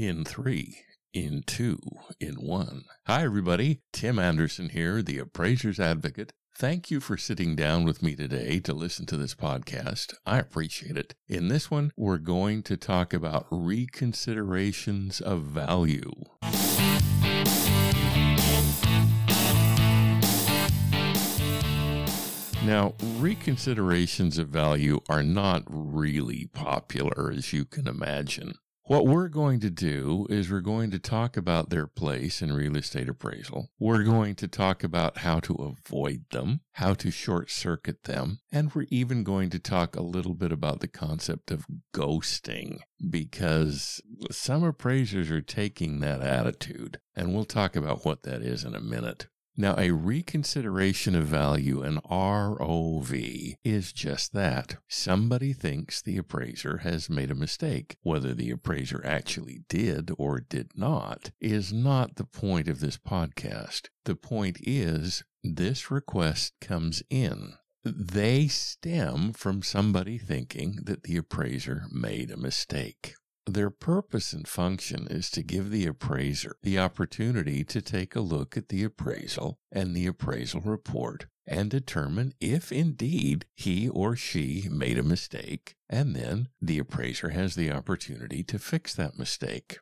in three, in two, in one. Hi, everybody. Tim Anderson here, the appraiser's advocate. Thank you for sitting down with me today to listen to this podcast. I appreciate it. In this one, we're going to talk about reconsiderations of value. Now, reconsiderations of value are not really popular, as you can imagine. What we're going to do is we're going to talk about their place in real estate appraisal. We're going to talk about how to avoid them, how to short circuit them, and we're even going to talk a little bit about the concept of ghosting because some appraisers are taking that attitude. And we'll talk about what that is in a minute. Now, a reconsideration of value, an ROV, is just that. Somebody thinks the appraiser has made a mistake. Whether the appraiser actually did or did not is not the point of this podcast. The point is this request comes in. They stem from somebody thinking that the appraiser made a mistake. Their purpose and function is to give the appraiser the opportunity to take a look at the appraisal and the appraisal report and determine if indeed he or she made a mistake. And then the appraiser has the opportunity to fix that mistake.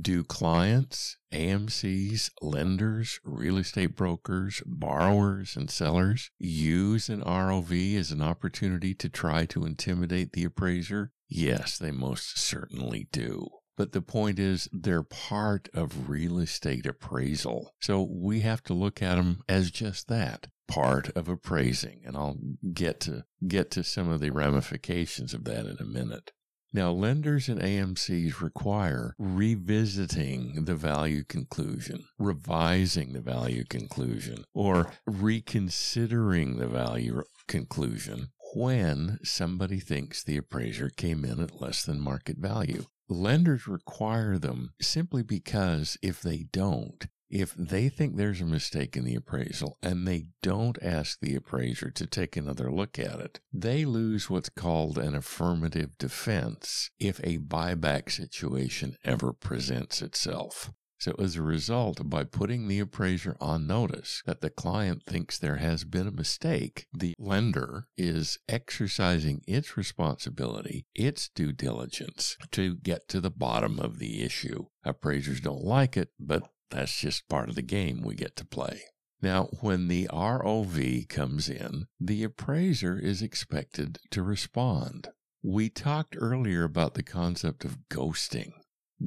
Do clients, AMCs, lenders, real estate brokers, borrowers, and sellers use an ROV as an opportunity to try to intimidate the appraiser? Yes, they most certainly do. But the point is, they're part of real estate appraisal. So we have to look at them as just that part of appraising. And I'll get to, get to some of the ramifications of that in a minute. Now, lenders and AMCs require revisiting the value conclusion, revising the value conclusion, or reconsidering the value conclusion when somebody thinks the appraiser came in at less than market value. Lenders require them simply because if they don't, if they think there's a mistake in the appraisal and they don't ask the appraiser to take another look at it, they lose what's called an affirmative defense if a buyback situation ever presents itself. So as a result, by putting the appraiser on notice that the client thinks there has been a mistake, the lender is exercising its responsibility, its due diligence to get to the bottom of the issue. Appraisers don't like it, but that's just part of the game we get to play. Now, when the ROV comes in, the appraiser is expected to respond. We talked earlier about the concept of ghosting.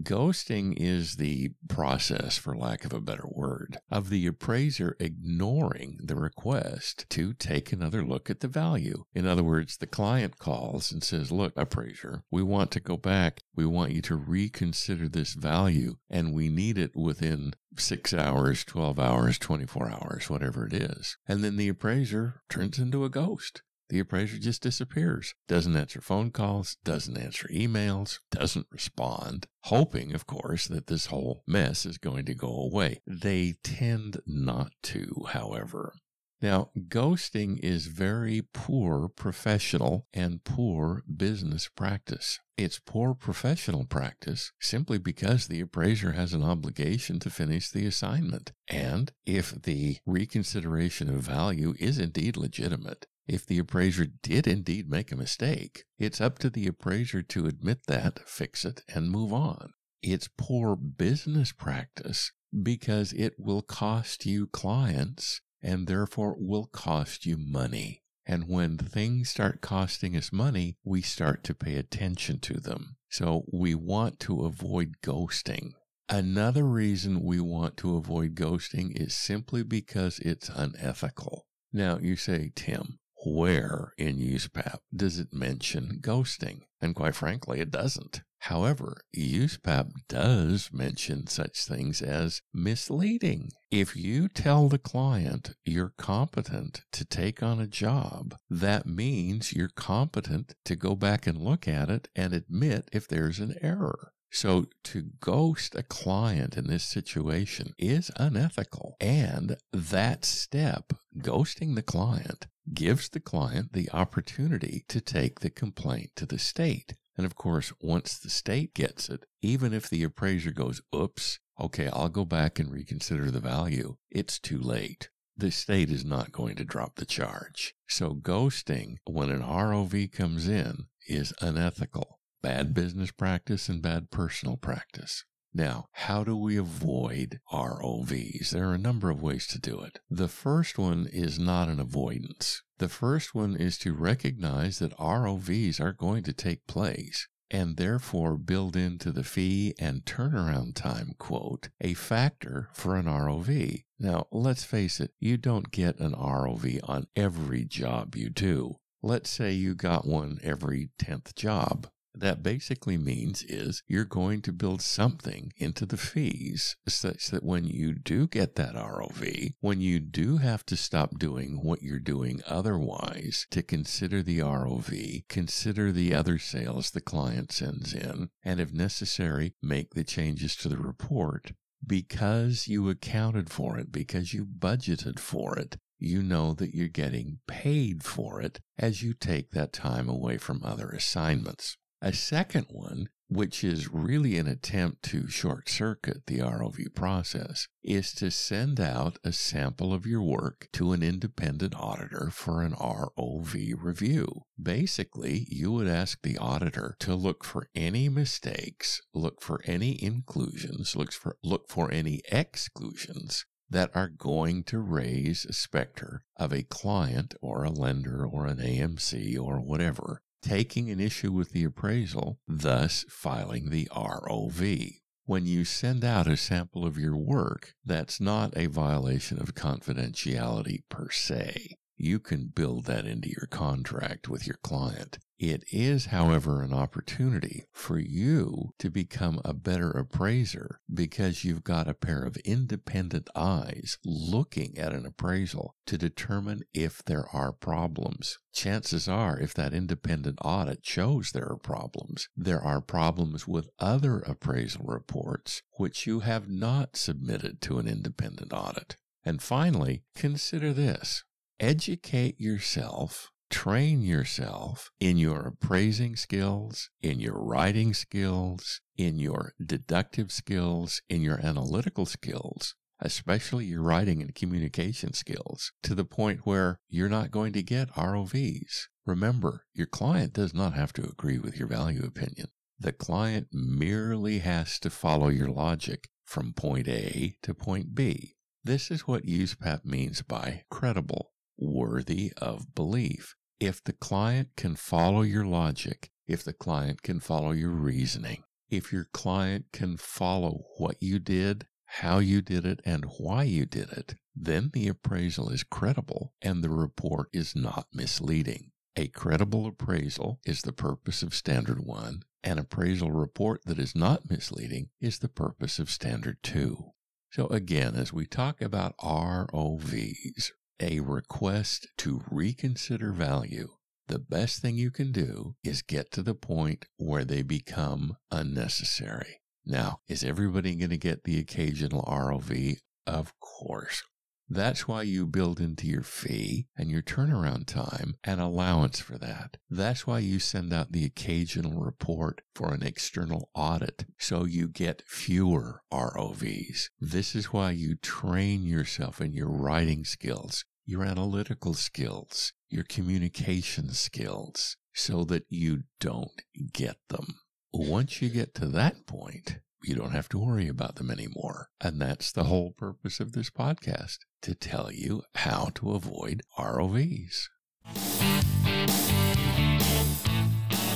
Ghosting is the process, for lack of a better word, of the appraiser ignoring the request to take another look at the value. In other words, the client calls and says, Look, appraiser, we want to go back. We want you to reconsider this value, and we need it within six hours, 12 hours, 24 hours, whatever it is. And then the appraiser turns into a ghost. The appraiser just disappears, doesn't answer phone calls, doesn't answer emails, doesn't respond, hoping, of course, that this whole mess is going to go away. They tend not to, however. Now, ghosting is very poor professional and poor business practice. It's poor professional practice simply because the appraiser has an obligation to finish the assignment. And if the reconsideration of value is indeed legitimate, if the appraiser did indeed make a mistake, it's up to the appraiser to admit that, fix it, and move on. It's poor business practice because it will cost you clients and therefore will cost you money. And when things start costing us money, we start to pay attention to them. So we want to avoid ghosting. Another reason we want to avoid ghosting is simply because it's unethical. Now you say, Tim, where in USPAP does it mention ghosting? And quite frankly, it doesn't. However, USPAP does mention such things as misleading. If you tell the client you're competent to take on a job, that means you're competent to go back and look at it and admit if there's an error. So to ghost a client in this situation is unethical. And that step, ghosting the client, gives the client the opportunity to take the complaint to the state. And of course, once the state gets it, even if the appraiser goes, oops, okay, I'll go back and reconsider the value, it's too late. The state is not going to drop the charge. So ghosting when an ROV comes in is unethical, bad business practice and bad personal practice. Now, how do we avoid ROVs? There are a number of ways to do it. The first one is not an avoidance. The first one is to recognize that ROVs are going to take place and therefore build into the fee and turnaround time quote a factor for an ROV. Now, let's face it, you don't get an ROV on every job you do. Let's say you got one every 10th job that basically means is you're going to build something into the fees such that when you do get that ROV, when you do have to stop doing what you're doing otherwise to consider the ROV, consider the other sales the client sends in, and if necessary, make the changes to the report, because you accounted for it, because you budgeted for it, you know that you're getting paid for it as you take that time away from other assignments. A second one, which is really an attempt to short circuit the ROV process, is to send out a sample of your work to an independent auditor for an ROV review. Basically, you would ask the auditor to look for any mistakes, look for any inclusions, look for, look for any exclusions that are going to raise a specter of a client or a lender or an AMC or whatever taking an issue with the appraisal, thus filing the ROV. When you send out a sample of your work, that's not a violation of confidentiality per se. You can build that into your contract with your client. It is, however, an opportunity for you to become a better appraiser because you've got a pair of independent eyes looking at an appraisal to determine if there are problems. Chances are, if that independent audit shows there are problems, there are problems with other appraisal reports which you have not submitted to an independent audit. And finally, consider this educate yourself, train yourself in your appraising skills, in your writing skills, in your deductive skills, in your analytical skills, especially your writing and communication skills, to the point where you're not going to get ROVs. Remember, your client does not have to agree with your value opinion. The client merely has to follow your logic from point A to point B. This is what USPAP means by credible worthy of belief. If the client can follow your logic, if the client can follow your reasoning, if your client can follow what you did, how you did it, and why you did it, then the appraisal is credible and the report is not misleading. A credible appraisal is the purpose of Standard 1. An appraisal report that is not misleading is the purpose of Standard 2. So again, as we talk about ROVs, a request to reconsider value, the best thing you can do is get to the point where they become unnecessary. Now, is everybody going to get the occasional ROV? Of course. That's why you build into your fee and your turnaround time an allowance for that. That's why you send out the occasional report for an external audit so you get fewer ROVs. This is why you train yourself in your writing skills, your analytical skills, your communication skills so that you don't get them. Once you get to that point, you don't have to worry about them anymore. And that's the whole purpose of this podcast to tell you how to avoid ROVs.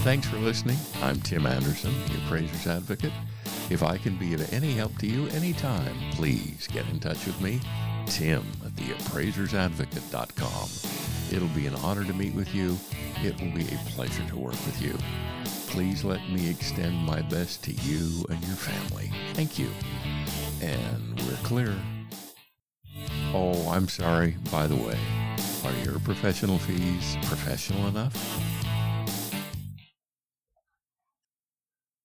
Thanks for listening. I'm Tim Anderson, the Appraiser's Advocate. If I can be of any help to you anytime, please get in touch with me, Tim at theappraisersadvocate.com. It'll be an honor to meet with you. It will be a pleasure to work with you. Please let me extend my best to you and your family. Thank you. And we're clear. Oh, I'm sorry, by the way. Are your professional fees professional enough?